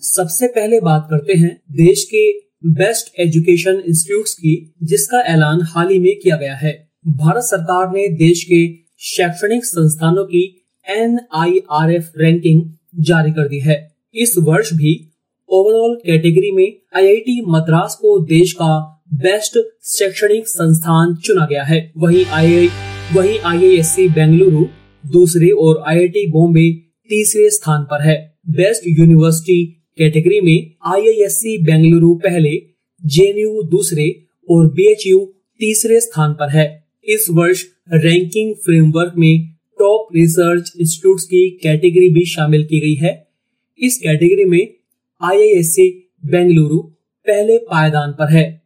सबसे पहले बात करते हैं देश के बेस्ट एजुकेशन इंस्टीट्यूट की, जिसका ऐलान हाल ही में किया गया है। भारत सरकार ने देश के शैक्षणिक संस्थानों की एनआईआरएफ रैंकिंग जारी कर दी है। इस वर्ष भी ओवरऑल कैटेगरी में आईआईटी मद्रास को देश का बेस्ट शैक्षणिक संस्थान चुना गया है। वहीं आई वहीं आईआईएससी बेंगलुरु दूसरे और आईआईटी बॉम्बे तीसरे स्थान पर है। बेस्ट यूनिवर्सिटी कैटेगरी में आईआईएससी बेंगलुरु पहले, जेएनयू दूसरे और बीएचयू तीसरे स्थान पर है। इस वर्ष रैंकिंग फ्रेमवर्क में टॉप रिसर्च इंस्टीट्यूट्स की कैटेगरी भी शामिल की गई है। इस कैटेगरी में आईआईएससी बेंगलुरु पहले पायदान पर है।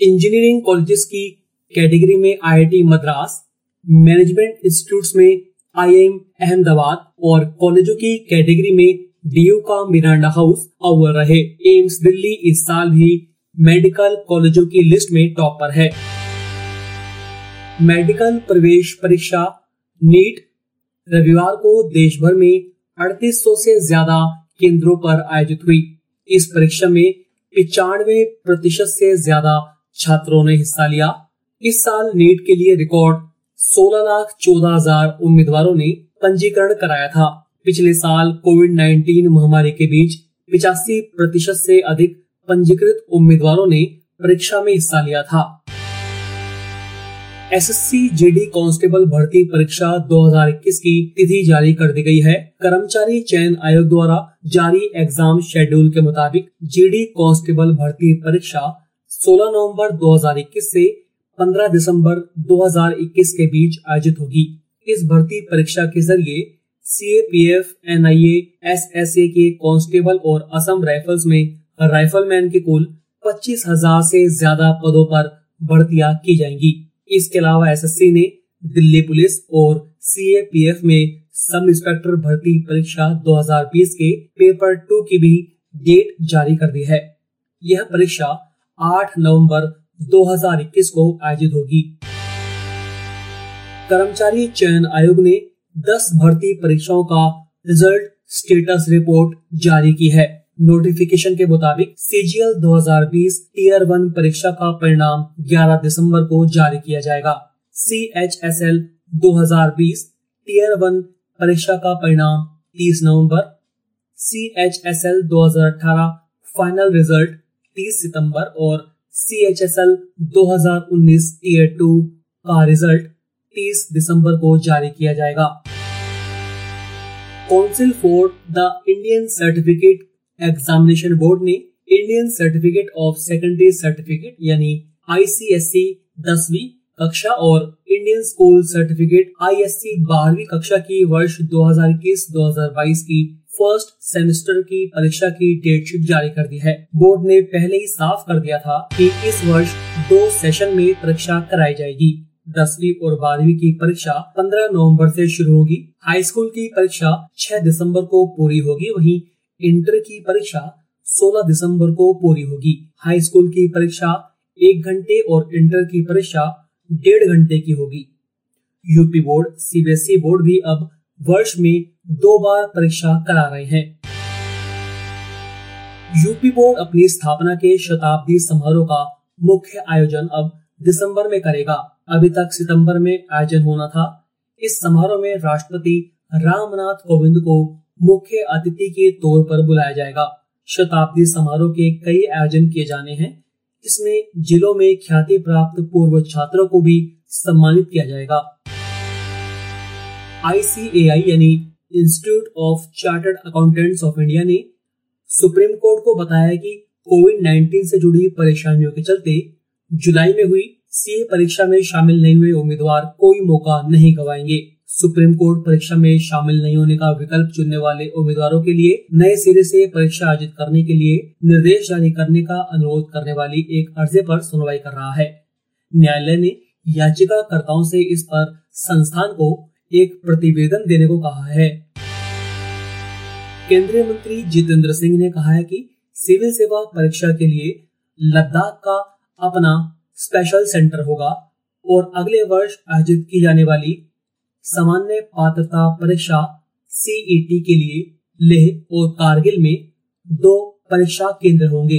इंजीनियरिंग कॉलेजेस की कैटेगरी में आईआईटी मद्रास, मैनेजमेंट इंस्टीट्यूट्स में आईआईएम अहमदाबाद और कॉलेजों की कैटेगरी में डीयू का मिरांडा हाउस अव्वल रहे एम्स दिल्ली इस साल भी मेडिकल कॉलेजों की लिस्ट में टॉप पर है मेडिकल प्रवेश परीक्षा नीट रविवार को देश भर में 3800 से ज़्यादा केंद्रों पर आयोजित हुई। इस परीक्षा में पिचानवे प्रतिशत से ज़्यादा छात्रों ने हिस्सा लिया। इस साल नीट के लिए रिकॉर्ड सोलह लाख चौदह हज़ार उम्मीदवारों ने पंजीकरण कराया था। पिछले साल कोविड 19 महामारी के बीच पिचासी प्रतिशत से अधिक पंजीकृत उम्मीदवारों ने परीक्षा में हिस्सा लिया था। एसएससी जीडी कांस्टेबल भर्ती परीक्षा 2021 की तिथि जारी कर दी गई है। कर्मचारी चयन आयोग द्वारा जारी एग्ज़ाम शेड्यूल के मुताबिक जीडी कांस्टेबल भर्ती परीक्षा 16 नवंबर 2021 से 15 दिसंबर 2021 के बीच आयोजित होगी। इस भर्ती परीक्षा के ज़रिए C A P F N I S S A के कांस्टेबल और असम राइफल्स में राइफलमैन के कुल पच्चीस हज़ार से ज़्यादा पदों पर भर्तियाँ की जाएँगी। इसके अलावा एसएससी ने दिल्ली पुलिस और सीएपीएफ में सब इंस्पेक्टर भर्ती परीक्षा 2020 के पेपर टू की भी डेट जारी कर दी है। यह परीक्षा 8 नवंबर 2021 को आयोजित होगी। कर्मचारी चयन आयोग ने 10 भर्ती परीक्षाओं का रिज़ल्ट स्टेटस रिपोर्ट जारी की है। नोटिफिकेशन के मुताबिक सीजीएल 2020 टीयर वन परीक्षा का परिणाम 11 दिसंबर को जारी किया जाएगा। सी एच एस एल दो हज़ार बीस टीयर वन परीक्षा का परिणाम 30 नवंबर। सी एच एस एल दो हज़ार अठारह फाइनल रिज़ल्ट 30 सितंबर और सी एच एस एल दो हज़ार उन्नीस टीयर टू का रिज़ल्ट 30 दिसंबर को जारी किया जाएगा। Council for the Indian certificate examination board ने Indian certificate of secondary certificate यानी आईसीएससी दसवीं कक्षा और इंडियन स्कूल सर्टिफिकेट आईएससी बारहवीं कक्षा की वर्ष 2021-2022 की फ़र्स्ट सेमेस्टर की परीक्षा की डेटशीट जारी कर दी है। बोर्ड ने पहले ही साफ़ कर दिया था कि इस वर्ष दो सेशन में परीक्षा कराई जाएगी। दसवीं और बारहवीं की परीक्षा 15 नवंबर से शुरू होगी। हाई स्कूल की परीक्षा 6 दिसंबर को पूरी होगी। वहीं इंटर की परीक्षा 16 दिसंबर को पूरी होगी। हाई स्कूल की परीक्षा एक घंटे और इंटर की परीक्षा डेढ़ घंटे की होगी। यूपी बोर्ड, सीबीएसई बोर्ड भी अब वर्ष में दो बार परीक्षा करा रहे हैं। यूपी बोर्ड अपनी स्थापना के शताब्दी समारोह का मुख्य आयोजन अब दिसंबर में करेगा। अभी तक सितंबर में आयोजन होना था। इस समारोह में राष्ट्रपति रामनाथ कोविंद को मुख्य अतिथि के तौर पर बुलाया जाएगा। शताब्दी समारोह के कई आयोजन किए जाने हैं। इसमें जिलों में ख्याति प्राप्त पूर्व छात्रों को भी सम्मानित किया जाएगा। आईसीएआई यानी institute of chartered accountants of India ने सुप्रीम कोर्ट को बताया कि कोविड 19 से जुड़ी परेशानियों के चलते जुलाई में हुई सीए परीक्षा में शामिल नहीं हुए उम्मीदवार कोई मौका नहीं गवाएँगे। सुप्रीम कोर्ट परीक्षा में शामिल नहीं होने का विकल्प चुनने वाले उम्मीदवारों के लिए नए सिरे से परीक्षा आयोजित करने के लिए निर्देश जारी करने का अनुरोध करने वाली एक अर्जी पर सुनवाई कर रहा है। न्यायालय ने याचिकाकर्ताओं से इस पर संस्थान को एक प्रतिवेदन देने को कहा है। केंद्रीय मंत्री जितेंद्र सिंह ने कहा है कि सिविल सेवा परीक्षा के लिए लद्दाख का अपना स्पेशल सेंटर होगा और अगले वर्ष आयोजित की जाने वाली सामान्य पात्रता परीक्षा सीईटी के लिए लेह और कारगिल में दो परीक्षा केंद्र होंगे।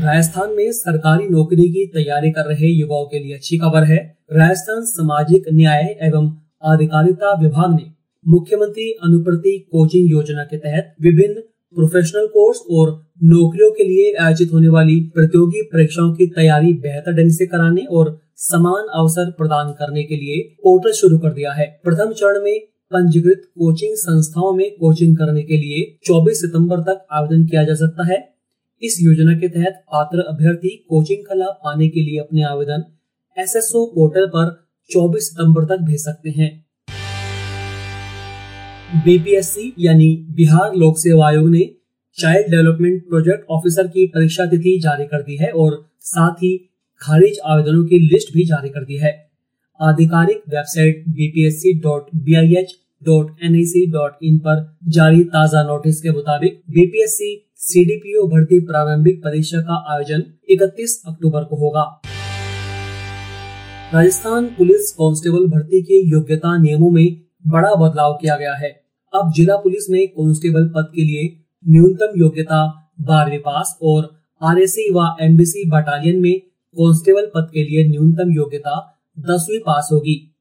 राजस्थान में सरकारी नौकरी की तैयारी कर रहे युवाओं के लिए अच्छी खबर है। राजस्थान सामाजिक न्याय एवं अधिकारिता विभाग ने मुख्यमंत्री अनुप्रति कोचिंग योजना के तहत विभिन्न प्रोफेशनल कोर्स और नौकरियों के लिए आयोजित होने वाली प्रतियोगी परीक्षाओं की तैयारी बेहतर ढंग से कराने और समान अवसर प्रदान करने के लिए पोर्टल शुरू कर दिया है। प्रथम चरण में पंजीकृत कोचिंग संस्थाओं में कोचिंग करने के लिए 24 सितंबर तक आवेदन किया जा सकता है। इस योजना के तहत पात्र अभ्यर्थी कोचिंग का लाभ पाने के लिए अपने आवेदन एसएसओ पोर्टल पर 24 सितंबर तक भेज सकते हैं। बीपीएससी यानी बिहार लोक सेवा आयोग ने चाइल्ड डेवलपमेंट प्रोजेक्ट ऑफिसर की परीक्षा तिथि जारी कर दी है और साथ ही खारिज आवेदनों की लिस्ट भी जारी कर दी है। आधिकारिक वेबसाइट bpsc.bih.nic.in पर जारी ताज़ा नोटिस के मुताबिक बीपीएससी सीडीपीओ भर्ती प्रारंभिक परीक्षा का आयोजन 31 अक्टूबर को होगा। राजस्थान पुलिस कांस्टेबल भर्ती के योग्यता नियमों में बड़ा बदलाव किया गया है। अब जिला पुलिस में कांस्टेबल पद के लिए न्यूनतम योग्यता बारहवीं पास और आरएससी व एमबीसी बटालियन में कांस्टेबल पद के लिए न्यूनतम योग्यता दसवीं पास होगी।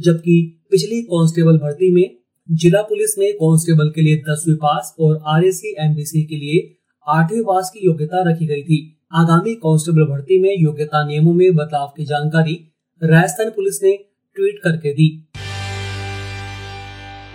जबकि पिछली कांस्टेबल भर्ती में जिला पुलिस में कांस्टेबल के लिए दसवीं पास और आर एस एमबीसी के लिए आठवीं पास की योग्यता रखी गई थी। आगामी कांस्टेबल भर्ती में योग्यता नियमों में बदलाव की जानकारी राजस्थान पुलिस ने ट्वीट करके दी।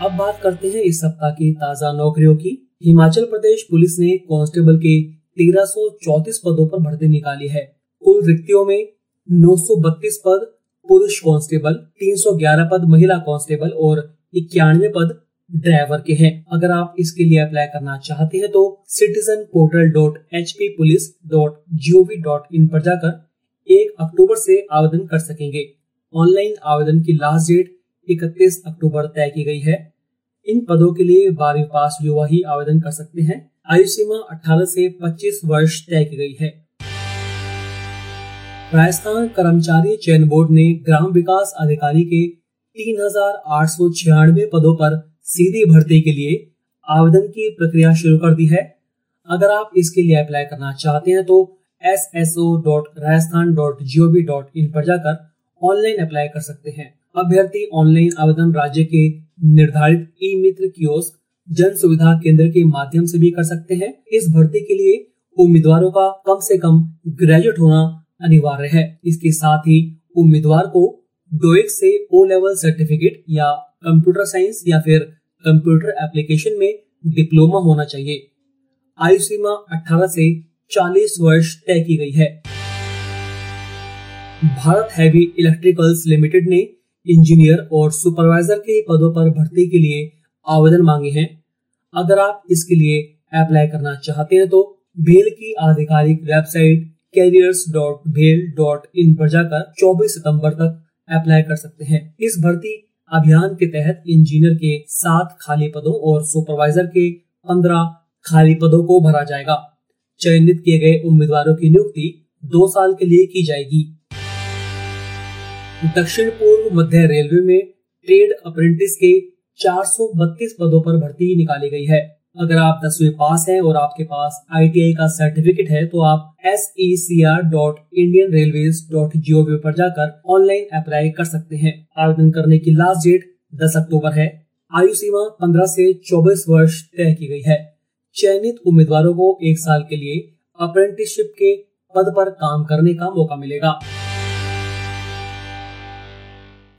अब बात करते हैं इस सप्ताह की ताज़ा नौकरियों की। हिमाचल प्रदेश पुलिस ने कांस्टेबल के 1334 पदों पर भर्ती निकाली है। कुल रिक्तियों में 932 पद पुरुष कांस्टेबल 311 पद महिला कांस्टेबल और इक्यानवे पद ड्राइवर के हैं। अगर आप इसके लिए अप्लाई करना चाहते हैं तो citizen portal dot H P police dot G O V dot in पर जाकर एक अक्टूबर से आवेदन कर सकेंगे। ऑनलाइन आवेदन की लास्ट डेट 31 अक्टूबर तय की गई है। इन पदों के लिए बारहवीं पास युवा ही आवेदन कर सकते हैं। आयु सीमा 18 से 25 वर्ष तय की गई है। राजस्थान कर्मचारी चयन बोर्ड ने ग्राम विकास अधिकारी के तीन हज़ार आठ सौ छियानवे पदों पर सीधी भर्ती के लिए आवेदन की प्रक्रिया शुरू कर दी है। अगर आप इसके लिए अप्लाई करना चाहते हैं तो S S O dot Rajasthan dot G O V dot in पर जाकर ऑनलाइन अप्लाई कर सकते हैं। अभ्यर्थी ऑनलाइन आवेदन राज्य के निर्धारित ई मित्र कियोस्क, जन सुविधा केंद्र के माध्यम से भी कर सकते हैं। इस भर्ती के लिए उम्मीदवारों का कम से कम ग्रेजुएट होना अनिवार्य है। इसके साथ ही उम्मीदवार को डोइक से ओ लेवल सर्टिफिकेट या कंप्यूटर साइंस या फिर कंप्यूटर एप्लीकेशन में डिप्लोमा होना चाहिए। आयु सीमा 18 से 40 वर्ष तय की गई है। भारत हैवी इलेक्ट्रिकल्स लिमिटेड ने इंजीनियर और सुपरवाइजर के पदों पर भर्ती के लिए आवेदन मांगे हैं। अगर आप इसके लिए अप्लाई करना चाहते हैं तो भेल की आधिकारिक वेबसाइट कैरियर्स डॉट भेल डॉट इन पर जाकर 24 सितंबर तक अप्लाई कर सकते हैं। इस भर्ती अभियान के तहत इंजीनियर के सात खाली पदों और सुपरवाइजर के पंद्रह खाली पदों को भरा जाएगा। चयनित किए गए उम्मीदवारों की नियुक्ति दो साल के लिए की जाएगी। दक्षिण पूर्व मध्य रेलवे में ट्रेड अप्रेंटिस के 432 पदों पर भर्ती निकाली गई है। अगर आप दसवीं पास हैं और आपके पास आईटीआई का सर्टिफिकेट है तो आप S E C R dot Indian railway dot G O V पर जाकर ऑनलाइन अप्लाई कर सकते हैं। आवेदन करने की लास्ट डेट 10 अक्टूबर है। आयु सीमा 15 से 24 वर्ष तय की गई है। चयनित उम्मीदवारों को एक साल के लिए अप्रेंटिसशिप के पद पर काम करने का मौका मिलेगा।